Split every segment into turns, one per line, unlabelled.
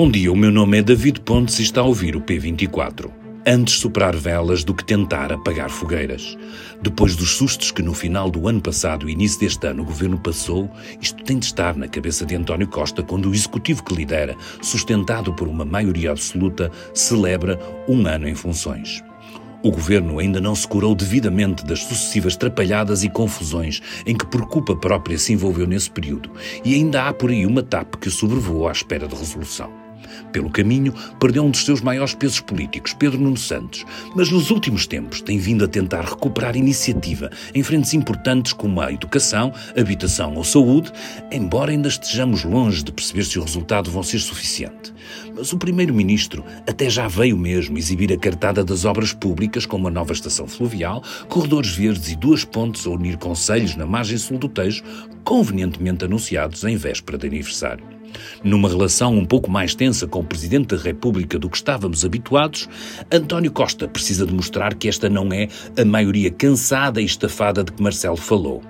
Bom dia, o meu nome é David Pontes e está a ouvir o P24. Antes soprar velas do que tentar apagar fogueiras. Depois dos sustos que no final do ano passado e início deste ano o governo passou, isto tem de estar na cabeça de António Costa quando o executivo que lidera, sustentado por uma maioria absoluta, celebra um ano em funções. O governo ainda não se curou devidamente das sucessivas trapalhadas e confusões em que por culpa própria se envolveu nesse período, e ainda há por aí uma TAP que sobrevoou à espera de resolução. Pelo caminho, perdeu um dos seus maiores pesos políticos, Pedro Nuno Santos, mas nos últimos tempos tem vindo a tentar recuperar iniciativa em frentes importantes como a educação, habitação ou saúde, embora ainda estejamos longe de perceber se o resultado vão ser suficiente. Mas o Primeiro-Ministro até já veio mesmo exibir a cartada das obras públicas, como a nova estação fluvial, corredores verdes e duas pontes a unir conselhos na margem sul do Tejo, convenientemente anunciados em véspera de aniversário. Numa relação um pouco mais tensa com o Presidente da República do que estávamos habituados, António Costa precisa demonstrar que esta não é a maioria cansada e estafada de que Marcelo falou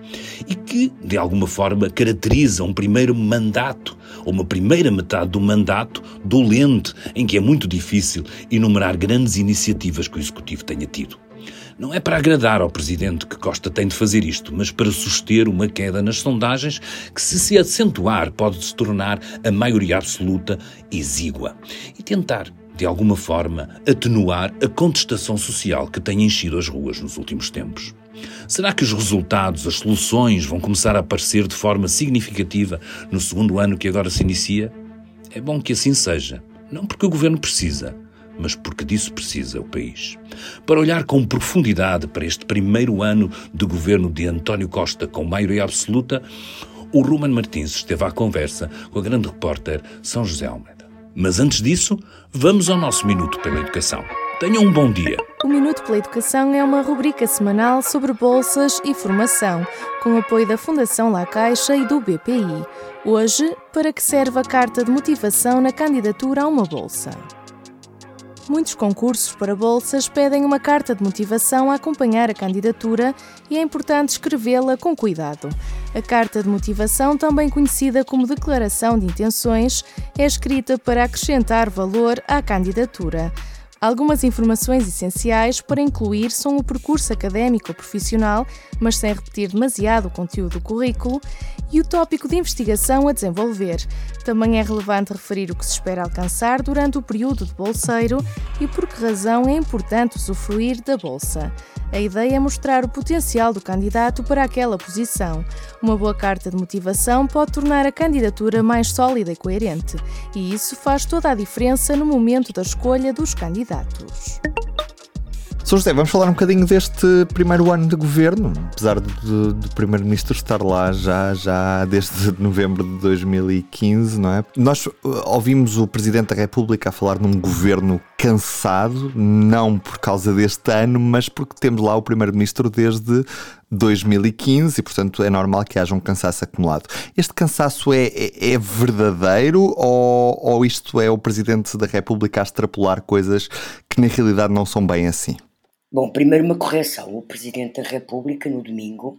e que, de alguma forma, caracteriza um primeiro mandato ou uma primeira metade do mandato dolente em que é muito difícil enumerar grandes iniciativas que o Executivo tenha tido. Não é para agradar ao Presidente que Costa tem de fazer isto, mas para suster uma queda nas sondagens que, se se acentuar, pode se tornar a maioria absoluta exígua. E tentar, de alguma forma, atenuar a contestação social que tem enchido as ruas nos últimos tempos. Será que os resultados, as soluções vão começar a aparecer de forma significativa no segundo ano que agora se inicia? É bom que assim seja, não porque o governo precisa, mas porque disso precisa o país. Para olhar com profundidade para este primeiro ano de governo de António Costa com maioria absoluta, o Ruman Martins esteve à conversa com a grande repórter São José Almeida. Mas antes disso, vamos ao nosso Minuto pela Educação. Tenham um bom dia.
O Minuto pela Educação é uma rubrica semanal sobre bolsas e formação, com apoio da Fundação La Caixa e do BPI. Hoje, para que serve a carta de motivação na candidatura a uma bolsa? Muitos concursos para bolsas pedem uma carta de motivação a acompanhar a candidatura e é importante escrevê-la com cuidado. A carta de motivação, também conhecida como declaração de intenções, é escrita para acrescentar valor à candidatura. Algumas informações essenciais para incluir são o percurso académico ou profissional, mas sem repetir demasiado o conteúdo do currículo, e o tópico de investigação a desenvolver. Também é relevante referir o que se espera alcançar durante o período de bolseiro e por que razão é importante usufruir da bolsa. A ideia é mostrar o potencial do candidato para aquela posição. Uma boa carta de motivação pode tornar a candidatura mais sólida e coerente, e isso faz toda a diferença no momento da escolha dos candidatos.
Sr. José, vamos falar um bocadinho deste primeiro ano de governo, apesar do, do Primeiro-Ministro estar lá já, já desde novembro de 2015, não é? Nós uh, ouvimos o Presidente da República a falar num governo cansado, não por causa deste ano, mas porque temos lá o Primeiro-Ministro desde 2015 e, portanto, é normal que haja um cansaço acumulado. Este cansaço é, é, é verdadeiro ou, ou isto é o Presidente da República a extrapolar coisas que na realidade não são bem assim?
Bom, primeiro uma correção. O Presidente da República, no domingo,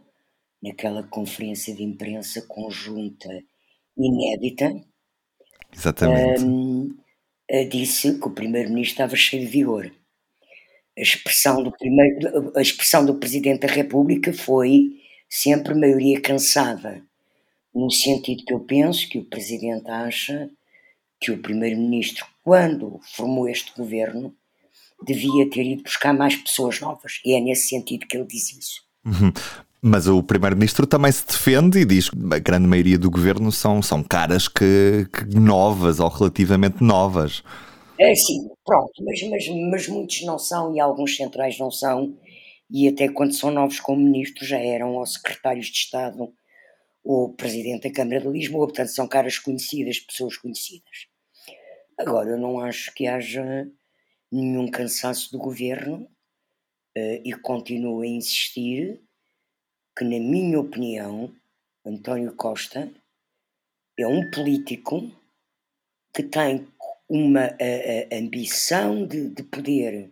naquela conferência de imprensa conjunta inédita,
Exatamente.
Um, disse que o Primeiro-Ministro estava cheio de vigor. A expressão, do primeiro, a expressão do Presidente da República foi sempre maioria cansada, no sentido que eu penso que o Presidente acha que o Primeiro-Ministro, quando formou este governo, devia ter ido buscar mais pessoas novas. E é nesse sentido que ele diz isso.
Uhum. Mas o Primeiro-Ministro também se defende e diz que a grande maioria do governo são, são caras que, que novas ou relativamente novas.
É sim, pronto, mas, mas, mas muitos não são e alguns centrais não são, e até quando são novos como ministros já eram ou secretários de Estado ou presidente da Câmara de Lisboa, portanto são caras conhecidas, pessoas conhecidas. Agora, eu não acho que haja nenhum cansaço do governo uh, e continuo a insistir que, na minha opinião, António Costa é um político que tem uma uh, ambição de, de, poder,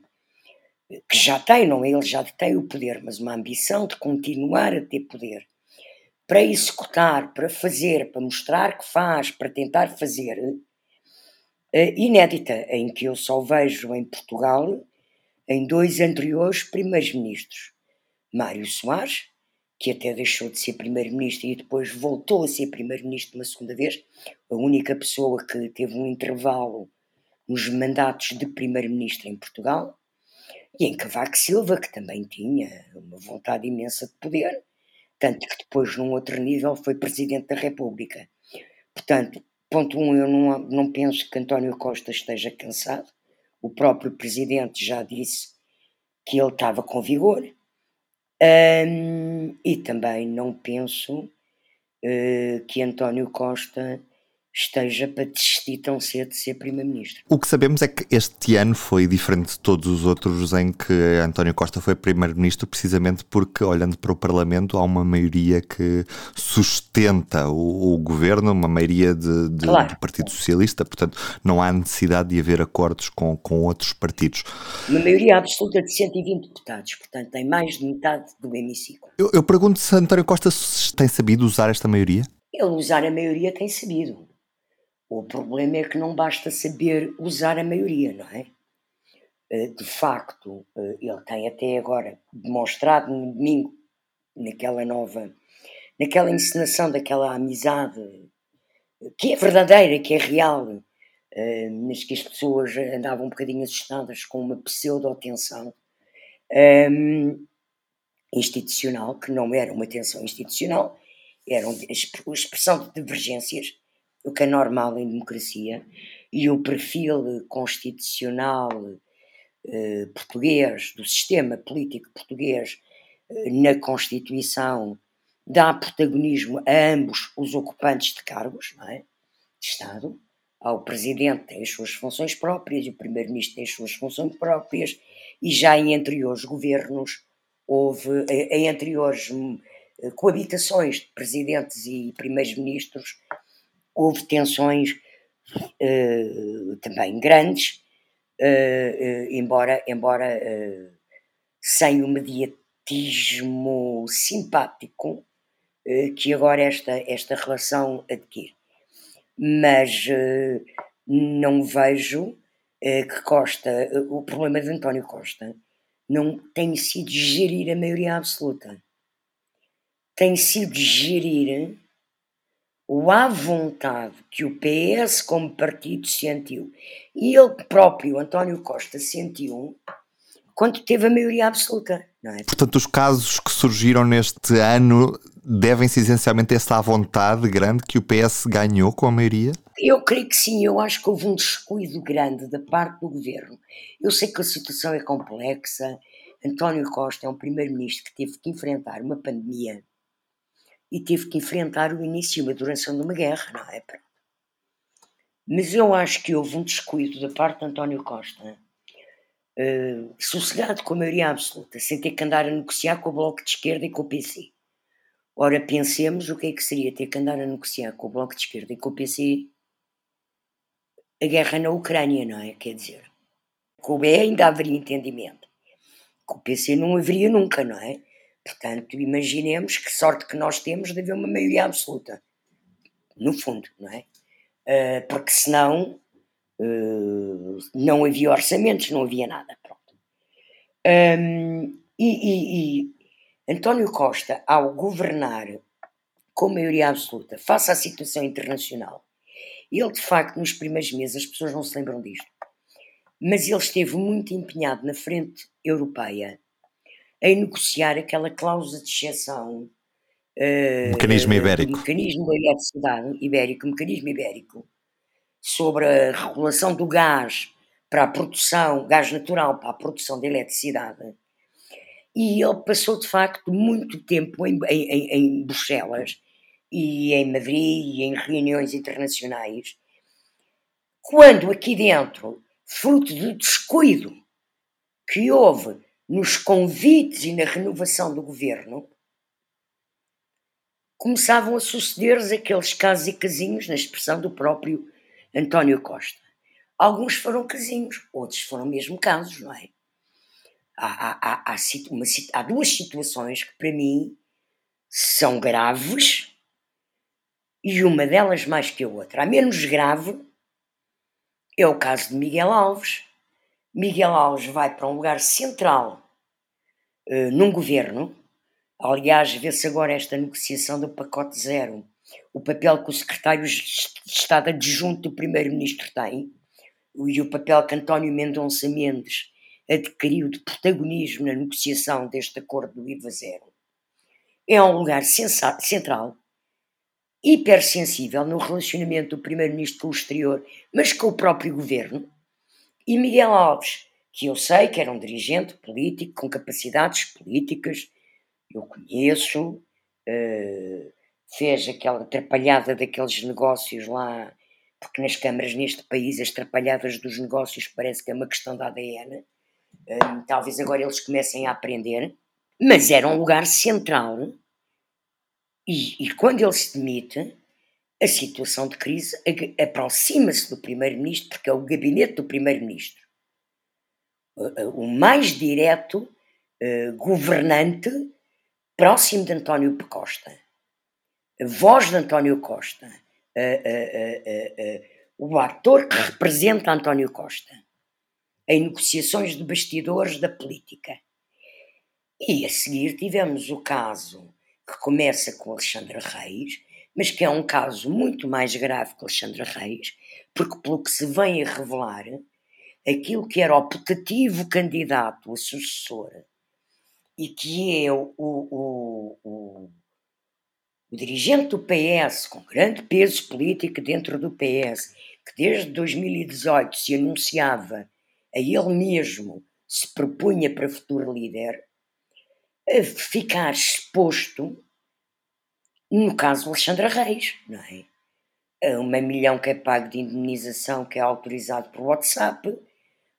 que já tem, não é? Ele já tem o poder, mas uma ambição de continuar a ter poder para executar, para fazer, para mostrar que faz, para tentar fazer inédita, em que eu só vejo em Portugal, em dois anteriores primeiros-ministros, Mário Soares, que até deixou de ser primeiro-ministro e depois voltou a ser primeiro-ministro uma segunda vez, a única pessoa que teve um intervalo nos mandatos de primeiro-ministro em Portugal, e em Cavaco Silva, que também tinha uma vontade imensa de poder, tanto que depois, num outro nível, foi presidente da República. Portanto, ponto um, eu não, não penso que António Costa esteja cansado. O próprio presidente já disse que ele estava com vigor. Um, e também não penso uh, que António Costa esteja para desistir tão cedo de ser Primeiro-Ministro.
O que sabemos é que este ano foi diferente de todos os outros em que António Costa foi Primeiro-Ministro, precisamente porque, olhando para o Parlamento, há uma maioria que sustenta o, o governo, uma maioria de, de, claro. do Partido Socialista, portanto, não há necessidade de haver acordos com, com outros partidos.
Uma maioria absoluta de 120 deputados, portanto, tem mais de metade do hemiciclo.
Eu, eu pergunto se António Costa tem sabido usar esta maioria?
Ele usar a maioria tem sabido. O problema é que não basta saber usar a maioria, não é? Eh, de facto, eh, ele tem até agora demonstrado no domingo, naquela nova, naquela encenação daquela amizade que é verdadeira, que é real, eh, mas que as pessoas andavam um bocadinho assustadas com uma pseudo-tensão institucional, que não era uma tensão institucional, era uma expressão de divergências o que é normal em democracia, e o perfil constitucional eh, português, do sistema político português eh, na Constituição, dá protagonismo a ambos os ocupantes de cargos não é? de Estado. Ao Presidente tem as suas funções próprias, o Primeiro-Ministro tem as suas funções próprias, e já em anteriores governos houve, eh, em anteriores hum, coabitações de presidentes e primeiros-ministros, houve tensões uh, também grandes, uh, embora, embora sem o mediatismo simpático que agora esta, esta relação adquire. Mas não vejo que Costa, o problema de António Costa, não tem sido gerir a maioria absoluta. Tem sido gerir o à vontade que o PS como partido sentiu e ele próprio, António Costa, sentiu quando teve a maioria absoluta. Não é?
Portanto, os casos que surgiram neste ano devem-se essencialmente a essa vontade grande que o PS ganhou com a maioria?
Eu creio que sim, eu acho que houve um descuido grande da parte do governo. Eu sei que a situação é complexa. António Costa é um primeiro-ministro que teve que enfrentar uma pandemia e teve que enfrentar o início e a duração de uma guerra, não é? Mas eu acho que houve um descuido da parte de António Costa, uh, sossegado com a maioria absoluta, sem ter que andar a negociar com o Bloco de Esquerda e com o PC. Ora, pensemos o que é que seria ter que andar a negociar com o Bloco de Esquerda e com o PC a guerra na Ucrânia, não é? Quer dizer, com o BE ainda haveria entendimento. Com o PC não haveria nunca, não é? Portanto, imaginemos que sorte que nós temos de haver uma maioria absoluta, no fundo, não é? Uh, porque senão uh, não havia orçamentos, não havia nada. Um, e, e, e António Costa, ao governar com maioria absoluta, face à situação internacional, ele de facto nos primeiros meses, as pessoas não se lembram disto, mas ele esteve muito empenhado na frente europeia em negociar aquela cláusula de exceção.
Uh, mecanismo ibérico.
mecanismo da eletricidade ibérico, mecanismo ibérico, sobre a regulação do gás para a produção, gás natural para a produção de eletricidade. E ele passou de facto muito tempo em, em, em Bruxelas e em Madrid e em reuniões internacionais, quando aqui dentro, fruto do descuido que houve nos convites e na renovação do governo, começavam a suceder-se aqueles casos e casinhos, na expressão do próprio António Costa. Alguns foram casinhos, outros foram mesmo casos, não é? Há, há, há, uma, há duas situações que, para mim, são graves e uma delas mais que a outra. A menos grave é o caso de Miguel Alves. Miguel Alves vai para um lugar central uh, num governo. Aliás, vê-se agora esta negociação do pacote zero, o papel que o secretário de Estado adjunto do primeiro-ministro tem e o papel que António Mendonça Mendes adquiriu de protagonismo na negociação deste acordo do IVA zero. É um lugar central, hipersensível no relacionamento do primeiro-ministro com o exterior, mas com o próprio governo. E Miguel Alves, que eu sei que era um dirigente político com capacidades políticas, eu conheço, uh, fez aquela atrapalhada daqueles negócios lá, porque nas câmaras neste país as atrapalhadas dos negócios parece que é uma questão da ADN. Uh, talvez agora eles comecem a aprender, mas era um lugar central. E, e quando ele se demite, a situação de crise aproxima-se do Primeiro-Ministro, porque é o gabinete do Primeiro-Ministro. O mais direto uh, governante próximo de António Costa a voz de António Costa, o ator que representa António Costa em negociações de bastidores da política. E a seguir tivemos o caso que começa com Alexandre Reis, mas que é um caso muito mais grave que Alexandre Reis, porque pelo que se vem a revelar, aquilo que era o putativo candidato a sucessor e que é o, o, o, o dirigente do PS, com grande peso político dentro do PS, que desde 2018 se anunciava a ele mesmo, se propunha para futuro líder, a ficar exposto, no caso Alexandre Reis, não é? A uma milhão que é pago de indemnização que é autorizado por WhatsApp,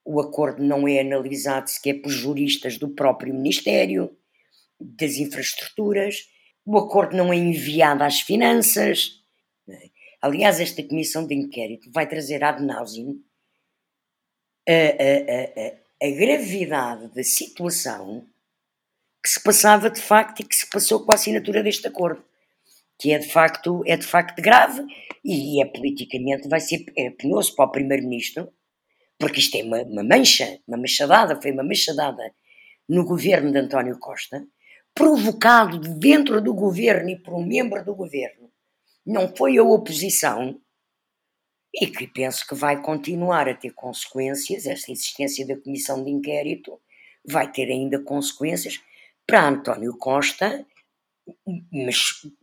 o acordo não é analisado sequer por juristas do próprio Ministério das Infraestruturas, o acordo não é enviado às finanças. Aliás, esta comissão de inquérito vai trazer ad nauseam a, a, a, a gravidade da situação que se passava de facto e que se passou com a assinatura deste acordo, que é de facto, é de facto grave e é politicamente vai ser é penoso para o primeiro-ministro, porque isto é uma, uma mancha, uma machadada, foi uma machadada no governo de António Costa, provocado de dentro do governo e por um membro do governo, não foi a oposição, e que penso que vai continuar a ter consequências, esta existência da comissão de inquérito vai ter ainda consequências para António Costa, mas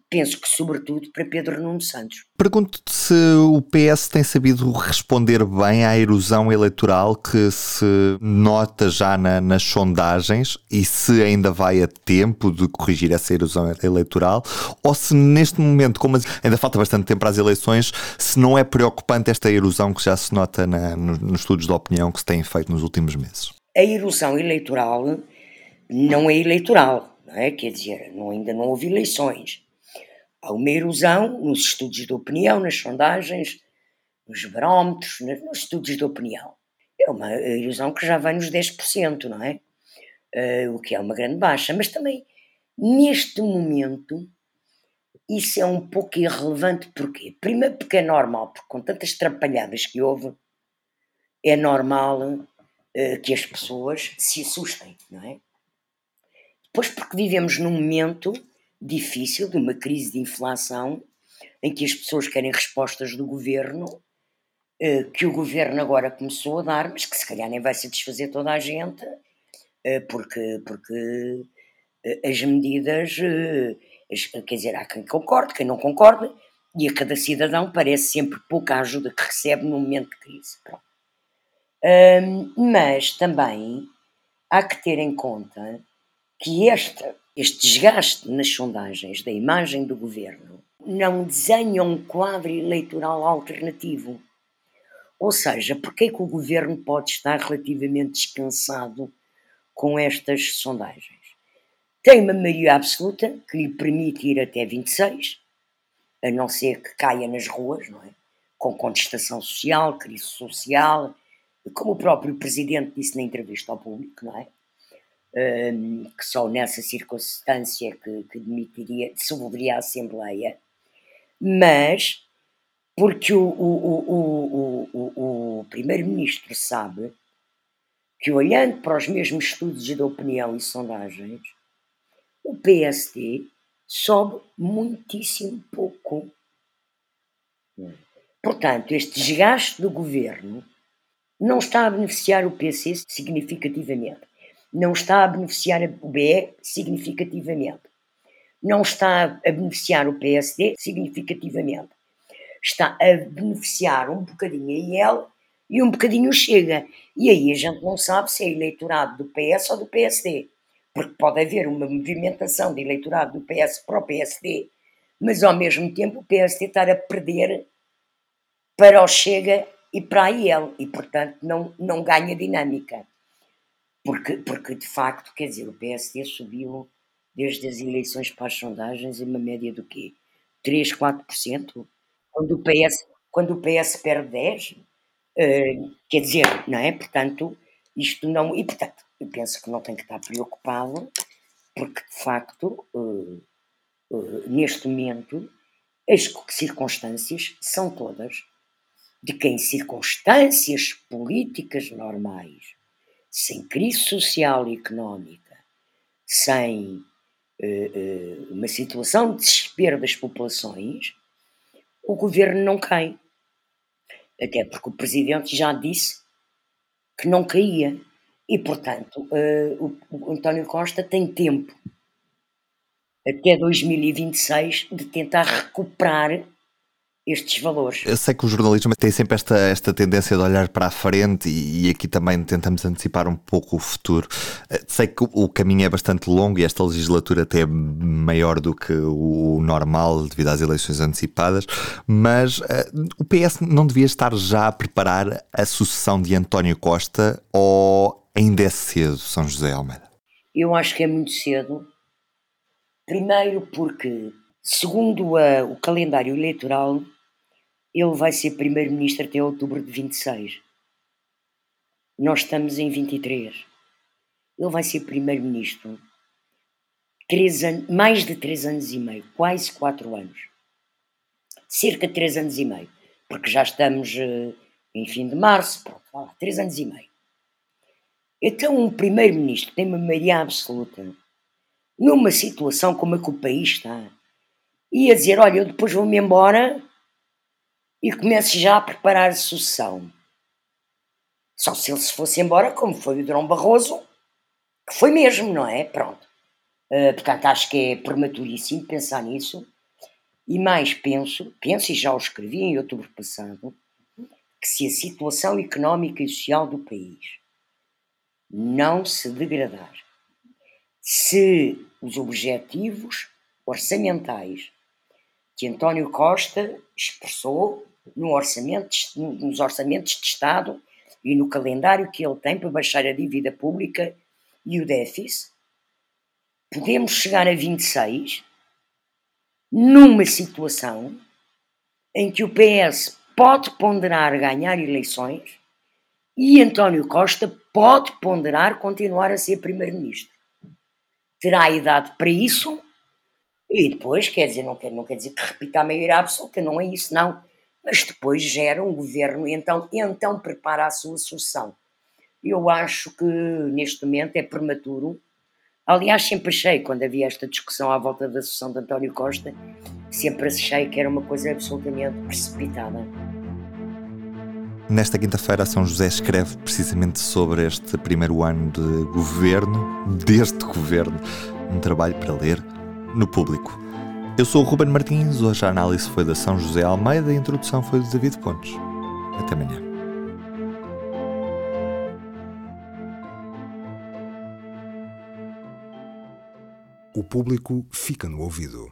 penso que sobretudo para Pedro Nuno Santos.
Pergunto-te se o PS tem sabido responder bem à erosão eleitoral que se nota já na, nas sondagens e se ainda vai a tempo de corrigir essa erosão eleitoral ou se neste momento, como ainda falta bastante tempo para as eleições, se não é preocupante esta erosão que já se nota na, nos, nos estudos de opinião que se têm feito nos últimos meses.
A erosão eleitoral não é eleitoral, é? Quer dizer, não, ainda não houve eleições Há uma erosão nos estudos de opinião, nas sondagens, nos barómetros, nos estudos de opinião. É uma erosão que já vai nos 10%, não é? Uh, o que é uma grande baixa. Mas também, neste momento, isso é um pouco irrelevante. Porquê? Primeiro, porque é normal, porque com tantas trapalhadas que houve, é normal uh, que as pessoas se assustem, não é? Depois, porque vivemos num momento difícil, de uma crise de inflação, em que as pessoas querem respostas do governo, eh, que o governo agora começou a dar, mas que se calhar nem vai satisfazer toda a gente, eh, porque, porque eh, as medidas, quer dizer, há quem concorde, quem não concorde, e a cada cidadão parece sempre pouca ajuda que recebe num momento de crise. mas também há que ter em conta que este desgaste nas sondagens da imagem do governo não desenha um quadro eleitoral alternativo. Ou seja, porque é que o governo pode estar relativamente descansado com estas sondagens? Tem uma maioria absoluta que lhe permite ir até 26, a não ser que caia nas ruas, não é? Com contestação social, crise social, como o próprio presidente disse na entrevista ao público, não é? Um, que só nessa circunstância que, que demitiria, dissolveria a Assembleia, mas Porque o, o, o, o, primeiro-ministro sabe que, olhando para os mesmos estudos de opinião e sondagens, o PSD sobe muitíssimo pouco. Portanto, este desgaste do governo não está a beneficiar o PC significativamente, não está a beneficiar o BE significativamente, não está a beneficiar o PSD significativamente, está a beneficiar um bocadinho a IEL e um bocadinho Chega. E aí a gente não sabe se é eleitorado do PS ou do PSD, porque pode haver uma movimentação de eleitorado do PS para o PSD, mas ao mesmo tempo o PSD estar a perder para o Chega e para a IEL, e portanto não, não ganha dinâmica. Porque, porque de facto, quer dizer, o PSD subiu desde as eleições para as sondagens em uma média do quê? 3, 4%? Quando o PS, quando o PS perde 10, uh, eh, quer dizer, não é? Portanto, isto não. E portanto, eu penso que não tem que estar preocupado, porque de facto, uh, uh, neste momento, as circunstâncias são todas de que em circunstâncias políticas normais, sem crise social e económica, sem uh, uh, uma situação de desespero das populações, o governo não cai. Até porque o presidente já disse que não caía. E, portanto, uh, o, o António Costa tem tempo até 2026 de tentar recuperar estes valores.
Eu sei que o jornalismo tem sempre esta, esta tendência de olhar para a frente e, e aqui também tentamos antecipar um pouco o futuro. Eh, sei que o caminho é bastante longo e esta legislatura até é maior do que o normal devido às eleições antecipadas, mas uh, o PS não devia estar já a preparar a sucessão de António Costa ou ainda é cedo, São José Almeida?
Eu acho que é muito cedo. Primeiro porque, segundo a, o calendário eleitoral, ele vai ser primeiro-ministro até outubro de 26. Nós estamos em 23. Ele vai ser primeiro-ministro mais de três anos e meio, quase quatro anos. Cerca de três anos e meio, porque já estamos uh, em fim de março, pronto, lá, três anos e meio. Então, um primeiro-ministro tem uma maioria absoluta, numa situação como a que o país está, e a dizer: Olha, eu depois vou-me embora e comece já a preparar a sucessão. Só se ele se fosse embora, como foi o Drão Barroso, que foi mesmo, não é? Pronto. Uh, portanto, acho que é prematuríssimo pensar nisso. E mais penso, penso e já o escrevi em outubro passado, que se a situação económica e social do país não se degradar, se os objetivos orçamentais que António Costa expressou no orçamento, nos orçamentos de Estado e no calendário que ele tem para baixar a dívida pública e o déficit, podemos chegar a 26 numa situação em que o PS pode ponderar ganhar eleições e António Costa pode ponderar continuar a ser primeiro-ministro. Terá idade para isso e depois, quer dizer, não quer, não quer dizer que repita a maioria absoluta, não é isso, não. Mas depois gera um governo e então, então prepara a sua sucessão. Eu acho que neste momento é prematuro. Aliás, sempre achei, quando havia esta discussão à volta da sucessão de António Costa, sempre achei que era uma coisa absolutamente precipitada.
Nesta quinta-feira, São José escreve precisamente sobre este primeiro ano de governo, deste governo, um trabalho para ler no público. Eu sou o Ruben Martins, hoje a análise foi da São José Almeida e a introdução foi de David Pontes. Até amanhã.
O público fica no ouvido.